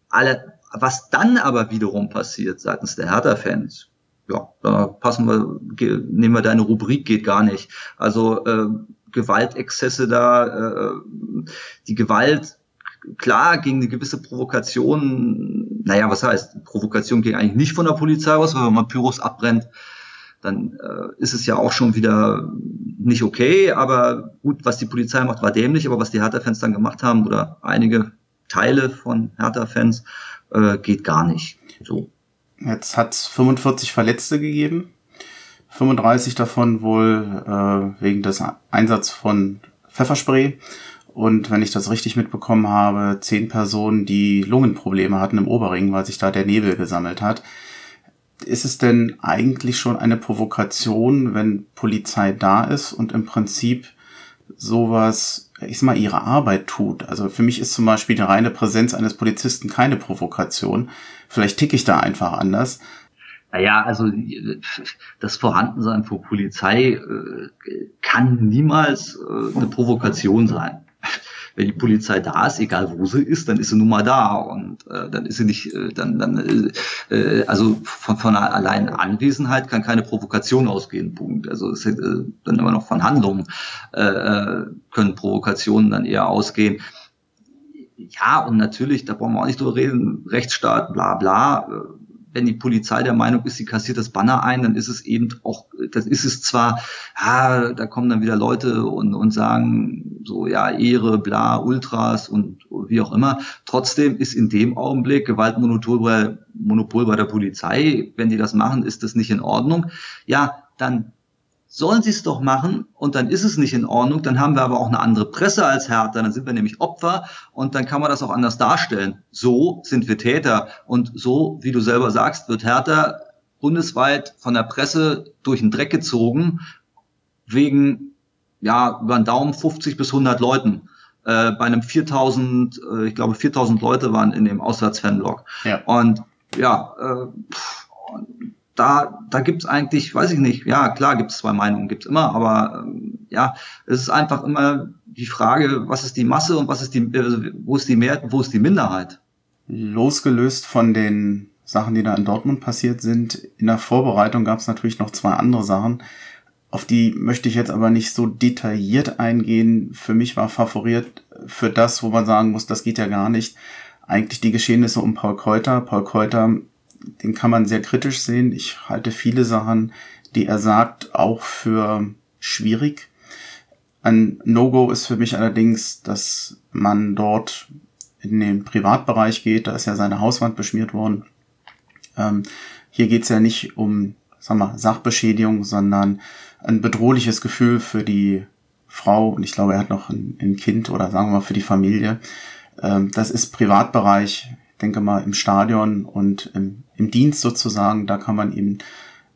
alle, was dann aber wiederum passiert seitens der Hertha-Fans, ja, da passen wir, nehmen wir deine Rubrik, geht gar nicht. Also äh, Gewaltexzesse da, äh, die Gewalt, klar, gegen eine gewisse Provokation, naja, was heißt, Provokation ging eigentlich nicht von der Polizei aus, weil wenn man Pyros abbrennt, dann äh, ist es ja auch schon wieder nicht okay, aber gut, was die Polizei macht, war dämlich, aber was die Hertha-Fans dann gemacht haben oder einige Teile von Hertha-Fans, äh, geht gar nicht. So. Jetzt hat es 45 Verletzte gegeben. 35 davon wohl äh, wegen des Einsatz von Pfefferspray. Und wenn ich das richtig mitbekommen habe, zehn Personen, die Lungenprobleme hatten im Oberring, weil sich da der Nebel gesammelt hat. Ist es denn eigentlich schon eine Provokation, wenn Polizei da ist und im Prinzip sowas, ich sag mal, ihre Arbeit tut? Also für mich ist zum Beispiel die reine Präsenz eines Polizisten keine Provokation. Vielleicht ticke ich da einfach anders. Naja, also das Vorhandensein von Polizei äh, kann niemals äh, eine Provokation sein. Wenn die Polizei da ist, egal wo sie ist, dann ist sie nun mal da und äh, dann ist sie nicht, äh, dann, dann äh, äh also von, von allein Anwesenheit kann keine Provokation ausgehen. Punkt. Also es, äh, dann immer noch von Handlungen äh, können Provokationen dann eher ausgehen ja, und natürlich, da brauchen wir auch nicht drüber reden, Rechtsstaat, bla bla. Wenn die Polizei der Meinung ist, sie kassiert das Banner ein, dann ist es eben auch, das ist es zwar, ja, da kommen dann wieder Leute und, und sagen so, ja, Ehre, bla, Ultras und wie auch immer. Trotzdem ist in dem Augenblick Gewaltmonopol bei, Monopol bei der Polizei. Wenn die das machen, ist das nicht in Ordnung. Ja, dann sollen sie es doch machen und dann ist es nicht in Ordnung, dann haben wir aber auch eine andere Presse als Hertha, dann sind wir nämlich Opfer und dann kann man das auch anders darstellen. So sind wir Täter und so, wie du selber sagst, wird Hertha bundesweit von der Presse durch den Dreck gezogen wegen, ja, über den Daumen 50 bis 100 Leuten. Äh, bei einem 4000, äh, ich glaube 4000 Leute waren in dem Auswärtsfanblock. Ja. Und ja, äh, pff, da, da gibt's eigentlich, weiß ich nicht, ja, klar gibt's zwei Meinungen, gibt's immer, aber ähm, ja, es ist einfach immer die Frage, was ist die Masse und was ist die, äh, wo ist die Mehrheit und wo ist die Minderheit? Losgelöst von den Sachen, die da in Dortmund passiert sind, in der Vorbereitung gab's natürlich noch zwei andere Sachen. Auf die möchte ich jetzt aber nicht so detailliert eingehen. Für mich war favoriert für das, wo man sagen muss, das geht ja gar nicht. Eigentlich die Geschehnisse um Paul Kräuter. Paul Kräuter den kann man sehr kritisch sehen. Ich halte viele Sachen, die er sagt, auch für schwierig. Ein No-Go ist für mich allerdings, dass man dort in den Privatbereich geht. Da ist ja seine Hauswand beschmiert worden. Ähm, hier geht es ja nicht um sag mal, Sachbeschädigung, sondern ein bedrohliches Gefühl für die Frau. Und ich glaube, er hat noch ein, ein Kind oder sagen wir mal für die Familie. Ähm, das ist Privatbereich denke mal, im Stadion und im, im Dienst sozusagen, da kann man ihn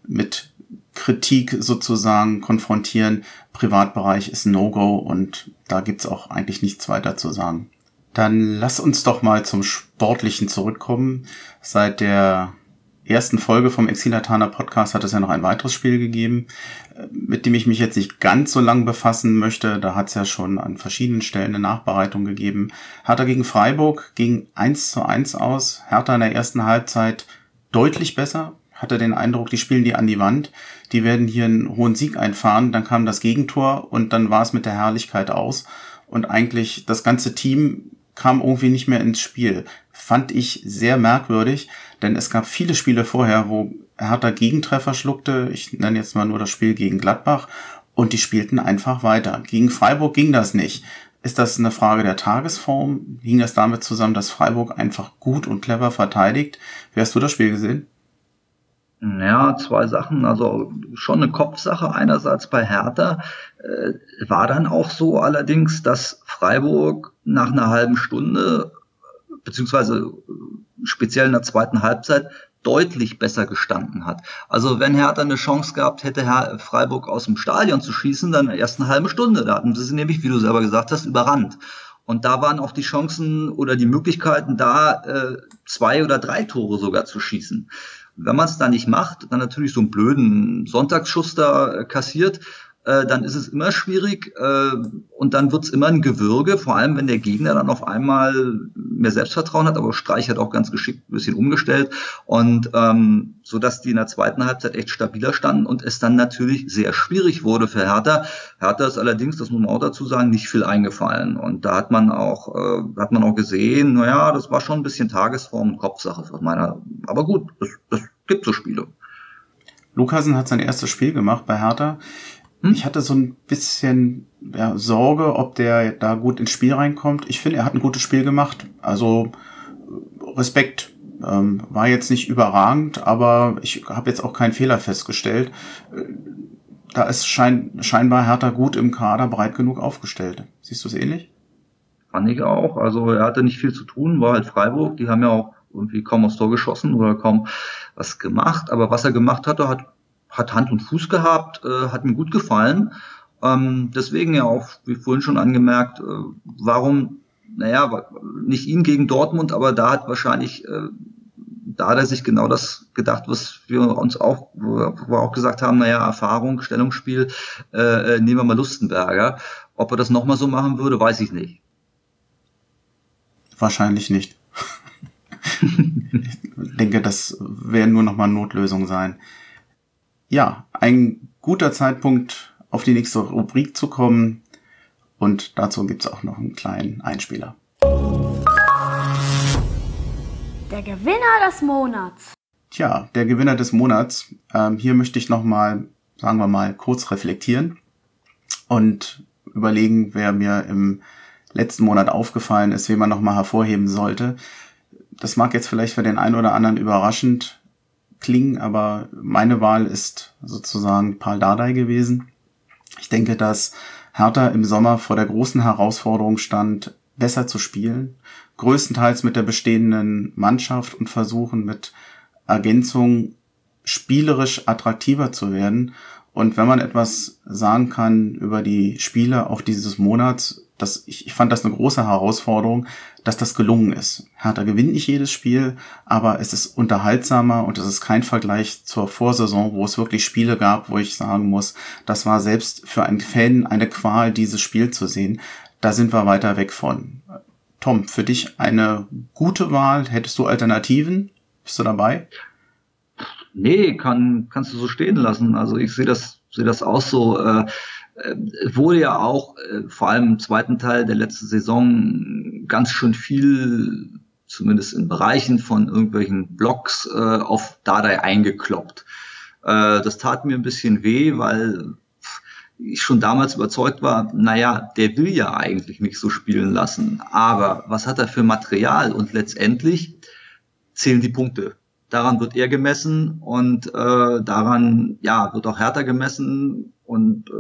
mit Kritik sozusagen konfrontieren. Privatbereich ist No-Go und da gibt's auch eigentlich nichts weiter zu sagen. Dann lass uns doch mal zum Sportlichen zurückkommen. Seit der ersten Folge vom Exilatana Podcast hat es ja noch ein weiteres Spiel gegeben, mit dem ich mich jetzt nicht ganz so lang befassen möchte. Da hat es ja schon an verschiedenen Stellen eine Nachbereitung gegeben. Hertha gegen Freiburg ging 1 zu 1 aus. Hertha in der ersten Halbzeit deutlich besser. Hatte den Eindruck, die spielen die an die Wand. Die werden hier einen hohen Sieg einfahren. Dann kam das Gegentor und dann war es mit der Herrlichkeit aus. Und eigentlich das ganze Team kam irgendwie nicht mehr ins Spiel. Fand ich sehr merkwürdig, denn es gab viele Spiele vorher, wo Hertha Gegentreffer schluckte. Ich nenne jetzt mal nur das Spiel gegen Gladbach und die spielten einfach weiter. Gegen Freiburg ging das nicht. Ist das eine Frage der Tagesform? Hing das damit zusammen, dass Freiburg einfach gut und clever verteidigt? Wie hast du das Spiel gesehen? Ja, zwei Sachen. Also schon eine Kopfsache einerseits bei Hertha. Äh, war dann auch so allerdings, dass Freiburg nach einer halben Stunde, beziehungsweise speziell in der zweiten Halbzeit, deutlich besser gestanden hat. Also wenn Hertha eine Chance gehabt hätte, Herr Freiburg aus dem Stadion zu schießen, dann erst eine halbe Stunde. Da hatten sie nämlich, wie du selber gesagt hast, überrannt. Und da waren auch die Chancen oder die Möglichkeiten da, äh, zwei oder drei Tore sogar zu schießen. Wenn man es da nicht macht, dann natürlich so einen blöden Sonntagsschuss da äh, kassiert, äh, dann ist es immer schwierig äh, und dann wird es immer ein Gewürge, vor allem wenn der Gegner dann auf einmal mehr Selbstvertrauen hat, aber Streich hat auch ganz geschickt ein bisschen umgestellt und ähm, so dass die in der zweiten Halbzeit echt stabiler standen und es dann natürlich sehr schwierig wurde für Hertha. Hertha ist allerdings, das muss man auch dazu sagen, nicht viel eingefallen und da hat man auch äh, hat man auch gesehen, naja, das war schon ein bisschen Tagesform und Kopfsache von meiner, aber gut, das, das gibt so Spiele. Lukasen hat sein erstes Spiel gemacht bei Hertha. Hm? Ich hatte so ein bisschen ja, Sorge, ob der da gut ins Spiel reinkommt. Ich finde, er hat ein gutes Spiel gemacht. Also Respekt. Ähm, war jetzt nicht überragend, aber ich habe jetzt auch keinen Fehler festgestellt. Da ist schein, scheinbar Hertha gut im Kader breit genug aufgestellt. Siehst du es ähnlich? Fand ich auch. Also er hatte nicht viel zu tun, war halt Freiburg. Die haben ja auch irgendwie kaum aufs Tor geschossen oder kaum was gemacht. Aber was er gemacht hatte, hat hat Hand und Fuß gehabt, äh, hat mir gut gefallen. Ähm, deswegen ja auch, wie vorhin schon angemerkt, äh, warum, naja, nicht ihn gegen Dortmund, aber da hat wahrscheinlich, äh, da hat er sich genau das gedacht, was wir uns auch, wo wir auch gesagt haben, naja, Erfahrung, Stellungsspiel, äh, äh, nehmen wir mal Lustenberger. Ob er das nochmal so machen würde, weiß ich nicht. Wahrscheinlich nicht. ich denke, das werden nur nochmal Notlösungen sein ja, ein guter Zeitpunkt, auf die nächste Rubrik zu kommen. Und dazu gibt's auch noch einen kleinen Einspieler. Der Gewinner des Monats. Tja, der Gewinner des Monats. Ähm, hier möchte ich nochmal, sagen wir mal, kurz reflektieren und überlegen, wer mir im letzten Monat aufgefallen ist, wen man nochmal hervorheben sollte. Das mag jetzt vielleicht für den einen oder anderen überraschend klingen, aber meine Wahl ist sozusagen Paul Dardai gewesen. Ich denke, dass Hertha im Sommer vor der großen Herausforderung stand, besser zu spielen, größtenteils mit der bestehenden Mannschaft und versuchen mit Ergänzung spielerisch attraktiver zu werden. Und wenn man etwas sagen kann über die Spiele auch dieses Monats, das, ich, ich fand das eine große Herausforderung, dass das gelungen ist. Hertha gewinnt nicht jedes Spiel, aber es ist unterhaltsamer und es ist kein Vergleich zur Vorsaison, wo es wirklich Spiele gab, wo ich sagen muss, das war selbst für einen Fan eine Qual, dieses Spiel zu sehen. Da sind wir weiter weg von. Tom, für dich eine gute Wahl. Hättest du Alternativen? Bist du dabei? Nee, kann, kannst du so stehen lassen. Also ich sehe das, sehe das auch so. Äh, wurde ja auch äh, vor allem im zweiten Teil der letzten Saison ganz schön viel, zumindest in Bereichen von irgendwelchen Blogs, äh, auf Dardai eingekloppt. Äh, das tat mir ein bisschen weh, weil ich schon damals überzeugt war, naja, der will ja eigentlich nicht so spielen lassen. Aber was hat er für Material? Und letztendlich zählen die Punkte daran wird er gemessen und äh, daran ja wird auch härter gemessen und äh,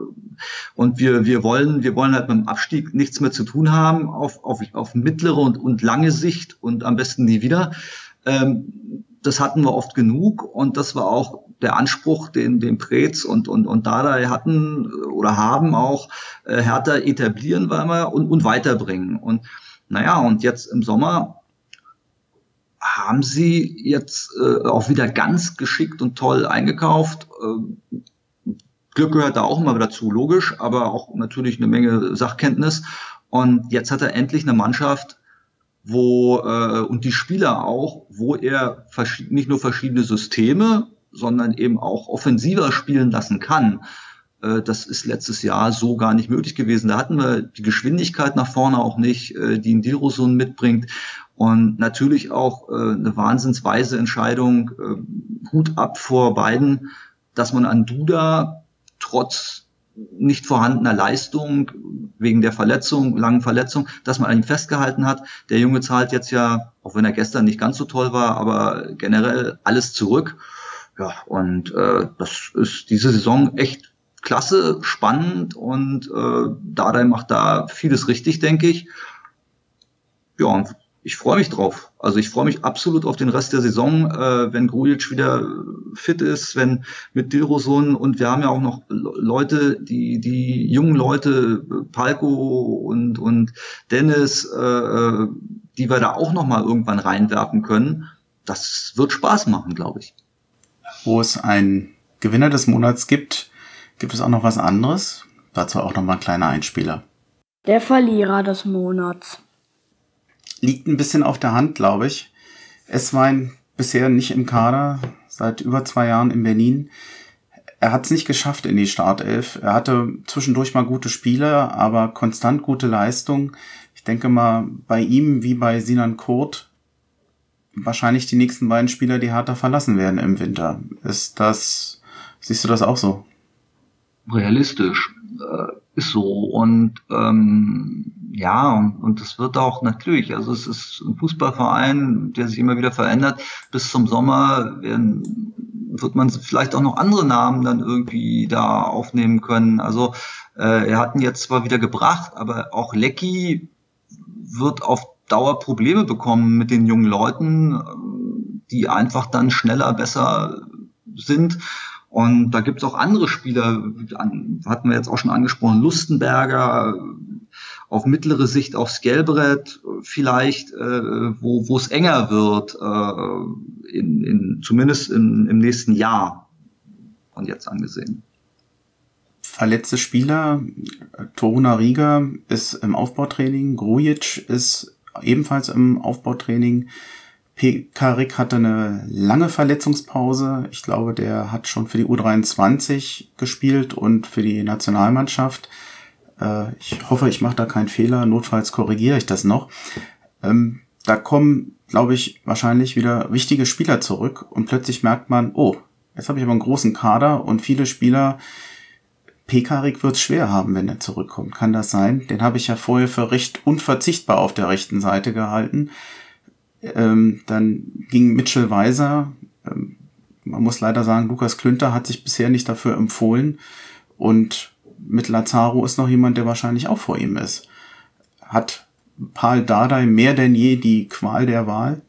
und wir wir wollen wir wollen halt mit dem Abstieg nichts mehr zu tun haben auf auf auf mittlere und und lange Sicht und am besten nie wieder ähm, das hatten wir oft genug und das war auch der Anspruch, den, den Preetz und, und, und Dada hatten oder haben auch äh, härter etablieren weil wir und, und weiterbringen. Und naja, und jetzt im Sommer haben sie jetzt äh, auch wieder ganz geschickt und toll eingekauft. Äh, Glück gehört da auch immer dazu, logisch, aber auch natürlich eine Menge Sachkenntnis. Und jetzt hat er endlich eine Mannschaft, wo äh, und die Spieler auch, wo er nicht nur verschiedene Systeme, sondern eben auch offensiver spielen lassen kann. Äh, das ist letztes Jahr so gar nicht möglich gewesen. Da hatten wir die Geschwindigkeit nach vorne auch nicht, äh, die ein Dirosun mitbringt. Und natürlich auch äh, eine wahnsinnsweise Entscheidung, äh, Hut ab vor beiden, dass man an Duda trotz nicht vorhandener Leistung wegen der Verletzung, langen Verletzung, dass man an ihm festgehalten hat. Der Junge zahlt jetzt ja, auch wenn er gestern nicht ganz so toll war, aber generell alles zurück. Ja, und äh, das ist diese Saison echt klasse, spannend und äh, Dardai macht da vieles richtig, denke ich. Ja, und ich freue mich drauf. Also ich freue mich absolut auf den Rest der Saison, äh, wenn Grujic wieder fit ist, wenn mit Dilrosun und wir haben ja auch noch Leute, die die jungen Leute, Palko und und Dennis, äh, äh, die wir da auch noch mal irgendwann reinwerfen können. Das wird Spaß machen, glaube ich. Wo es einen Gewinner des Monats gibt, gibt es auch noch was anderes. Dazu auch noch mal ein kleiner Einspieler. Der Verlierer des Monats liegt ein bisschen auf der Hand, glaube ich. Es war ein bisher nicht im Kader, seit über zwei Jahren in Berlin. Er hat es nicht geschafft in die Startelf. Er hatte zwischendurch mal gute Spiele, aber konstant gute Leistung. Ich denke mal, bei ihm wie bei Sinan Kurt wahrscheinlich die nächsten beiden Spieler, die Hertha verlassen werden im Winter. Ist das, siehst du das auch so? Realistisch äh, ist so und ähm, ja, und, und das wird auch natürlich, also es ist ein Fußballverein, der sich immer wieder verändert. Bis zum Sommer werden, wird man vielleicht auch noch andere Namen dann irgendwie da aufnehmen können. Also äh, er hat ihn jetzt zwar wieder gebracht, aber auch Lecky wird auf Dauer Probleme bekommen mit den jungen Leuten, die einfach dann schneller, besser sind. Und da gibt's auch andere Spieler, hatten wir jetzt auch schon angesprochen, Lustenberger, auf mittlere Sicht aufs Gelbrett vielleicht, äh, wo es enger wird, äh, in, in, zumindest in, im nächsten Jahr von jetzt angesehen. Verletzte Spieler, Toruna Riga ist im Aufbautraining, Grujic ist ebenfalls im Aufbautraining. Pekarik hatte eine lange Verletzungspause. Ich glaube, der hat schon für die U23 gespielt und für die Nationalmannschaft. Äh, ich hoffe, ich mache da keinen Fehler. Notfalls korrigiere ich das noch. Ähm, da kommen, glaube ich, wahrscheinlich wieder wichtige Spieler zurück und plötzlich merkt man, oh, jetzt habe ich aber einen großen Kader und viele Spieler. Pekarik wird es schwer haben, wenn er zurückkommt. Kann das sein? Den habe ich ja vorher für recht unverzichtbar auf der rechten Seite gehalten. Ähm, dann ging Mitchell Weiser. Ähm, man muss leider sagen, Lukas Klünter hat sich bisher nicht dafür empfohlen. Und mit Lazaro ist noch jemand, der wahrscheinlich auch vor ihm ist. Hat Paul Dardai mehr denn je die Qual der Wahl?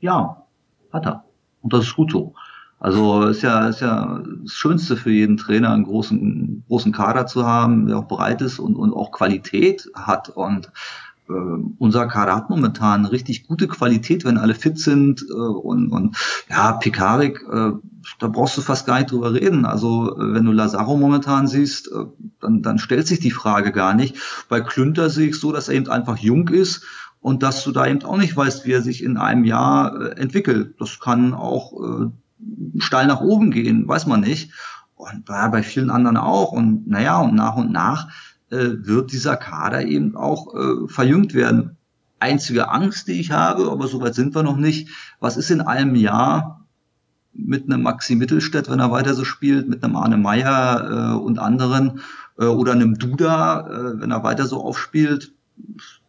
Ja, hat er. Und das ist gut so. Also ist ja, ist ja das Schönste für jeden Trainer, einen großen, großen Kader zu haben, der auch bereit ist und, und auch Qualität hat. Und unser Kader hat momentan richtig gute Qualität, wenn alle fit sind äh, und, und ja, Pekarik, äh, da brauchst du fast gar nicht drüber reden. Also äh, wenn du Lazaro momentan siehst, äh, dann, dann stellt sich die Frage gar nicht. Bei Klünter sehe ich so, dass er eben einfach jung ist und dass du da eben auch nicht weißt, wie er sich in einem Jahr äh, entwickelt. Das kann auch äh, steil nach oben gehen, weiß man nicht. Und ja, bei vielen anderen auch. Und naja, und nach und nach äh, wird dieser Kader eben auch äh, verjüngt werden. Einzige Angst, die ich habe, aber soweit sind wir noch nicht, was ist in einem Jahr mit einem Maxi Mittelstädt, wenn er weiter so spielt, mit einem Arne Meyer äh, und anderen äh, oder einem Duda, äh, wenn er weiter so aufspielt,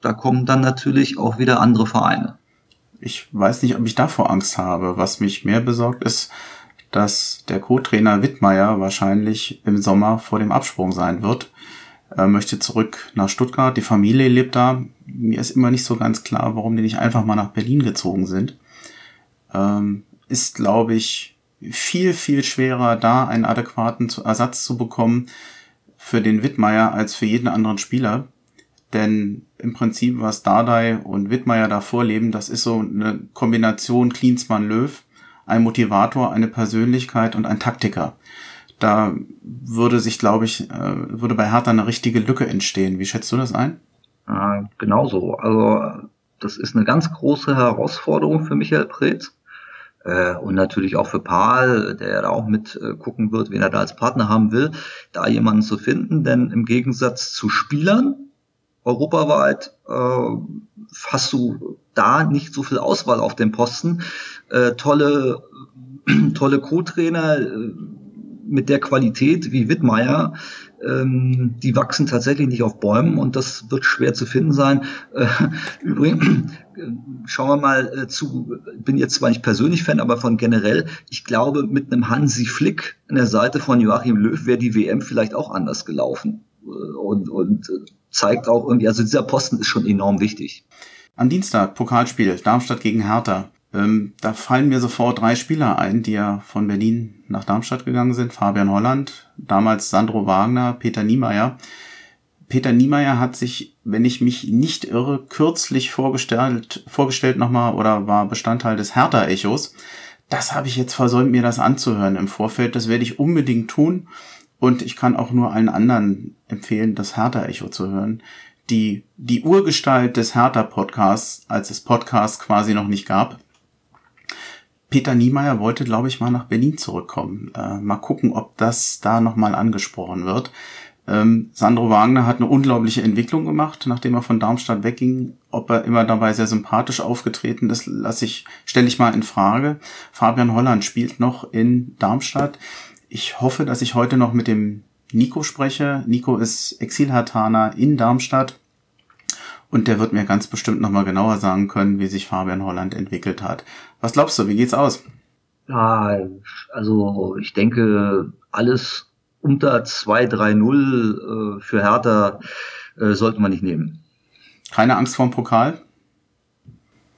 da kommen dann natürlich auch wieder andere Vereine. Ich weiß nicht, ob ich davor Angst habe. Was mich mehr besorgt ist, dass der Co-Trainer Wittmeier wahrscheinlich im Sommer vor dem Absprung sein wird äh, möchte zurück nach Stuttgart. Die Familie lebt da. Mir ist immer nicht so ganz klar, warum die nicht einfach mal nach Berlin gezogen sind. Ähm, ist, glaube ich, viel, viel schwerer, da einen adäquaten Ersatz zu bekommen für den Wittmeier als für jeden anderen Spieler. Denn im Prinzip, was Dardai und Wittmeier da vorleben, das ist so eine Kombination Klinsmann-Löw, ein Motivator, eine Persönlichkeit und ein Taktiker da würde sich, glaube ich, äh, würde bei Hertha eine richtige Lücke entstehen. Wie schätzt du das ein? Äh, genauso. Also das ist eine ganz große Herausforderung für Michael Preetz. Äh, und natürlich auch für Paul, der ja da auch mit äh, gucken wird, wen er da als Partner haben will, da jemanden zu finden. Denn im Gegensatz zu Spielern europaweit hast du da nicht so viel Auswahl auf dem Posten. Tolle, tolle Co-Trainer, mit der Qualität wie Wittmeier, ähm, die wachsen tatsächlich nicht auf Bäumen und das wird schwer zu finden sein. Äh, übrigens, äh, schauen wir mal äh, zu, bin jetzt zwar nicht persönlich Fan, aber von generell, ich glaube, mit einem Hansi Flick an der Seite von Joachim Löw wäre die WM vielleicht auch anders gelaufen. Äh, und, und zeigt auch irgendwie, also dieser Posten ist schon enorm wichtig. Am Dienstag Pokalspiel Darmstadt gegen Hertha. Ähm, da fallen mir sofort drei Spieler ein, die ja von Berlin nach Darmstadt gegangen sind. Fabian Holland, damals Sandro Wagner, Peter Niemeyer. Peter Niemeyer hat sich, wenn ich mich nicht irre, kürzlich vorgestellt, vorgestellt nochmal oder war Bestandteil des Hertha-Echos. Das habe ich jetzt versäumt, mir das anzuhören im Vorfeld. Das werde ich unbedingt tun. Und ich kann auch nur allen anderen empfehlen, das Hertha-Echo zu hören. Die, die Urgestalt des Hertha-Podcasts, als es Podcasts quasi noch nicht gab. Peter Niemeyer wollte, glaube ich, mal nach Berlin zurückkommen. Äh, mal gucken, ob das da nochmal angesprochen wird. Ähm, Sandro Wagner hat eine unglaubliche Entwicklung gemacht, nachdem er von Darmstadt wegging. Ob er immer dabei sehr sympathisch aufgetreten ist, lasse ich, stelle ich mal in Frage. Fabian Holland spielt noch in Darmstadt ich hoffe, dass ich heute noch mit dem Nico spreche. Nico ist Exilhartaner in Darmstadt und der wird mir ganz bestimmt nochmal genauer sagen können, wie sich Fabian Holland entwickelt hat. Was glaubst du, wie geht's aus? Ja, also ich denke, alles unter 2-3-0 äh, für Hertha äh, sollte man nicht nehmen. Keine Angst vor dem Pokal?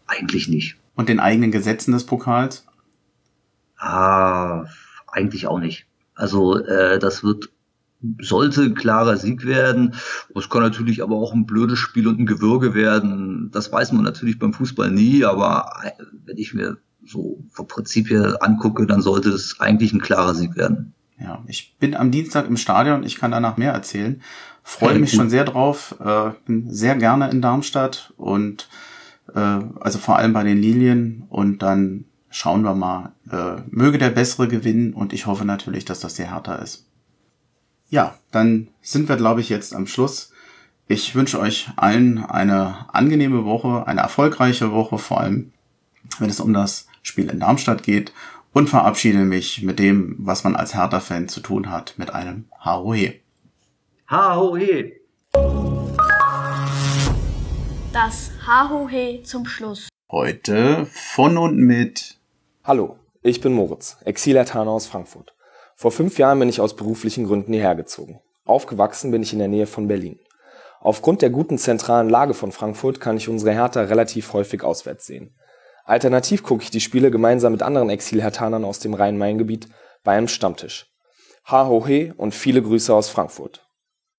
Eigentlich nicht. Und den eigenen Gesetzen des Pokals? Ah, eigentlich auch nicht. Also äh, das wird sollte ein klarer Sieg werden. Es kann natürlich aber auch ein blödes Spiel und ein Gewürge werden. Das weiß man natürlich beim Fußball nie, aber äh, wenn ich mir so vom Prinzip her angucke, dann sollte es eigentlich ein klarer Sieg werden. Ja, ich bin am Dienstag im Stadion, ich kann danach mehr erzählen. Freue mich schon sehr drauf, äh, bin sehr gerne in Darmstadt und äh, also vor allem bei den Lilien und dann schauen wir mal. Äh, möge der Bessere gewinnen und ich hoffe natürlich, dass das der Hertha ist. Ja, dann sind wir, glaube ich, jetzt am Schluss. Ich wünsche euch allen eine angenehme Woche, eine erfolgreiche Woche, vor allem wenn es um das Spiel in Darmstadt geht und verabschiede mich mit dem, was man als Hertha-Fan zu tun hat, mit einem Haohe. Haohe! Das Haohe zum Schluss. Heute von und mit Hallo, ich bin Moritz, Exilertaner aus Frankfurt. Vor fünf Jahren bin ich aus beruflichen Gründen hierher gezogen. Aufgewachsen bin ich in der Nähe von Berlin. Aufgrund der guten zentralen Lage von Frankfurt kann ich unsere Hertha relativ häufig auswärts sehen. Alternativ gucke ich die Spiele gemeinsam mit anderen Exilhertanern aus dem Rhein-Main-Gebiet bei einem Stammtisch. Ha ho he und viele Grüße aus Frankfurt.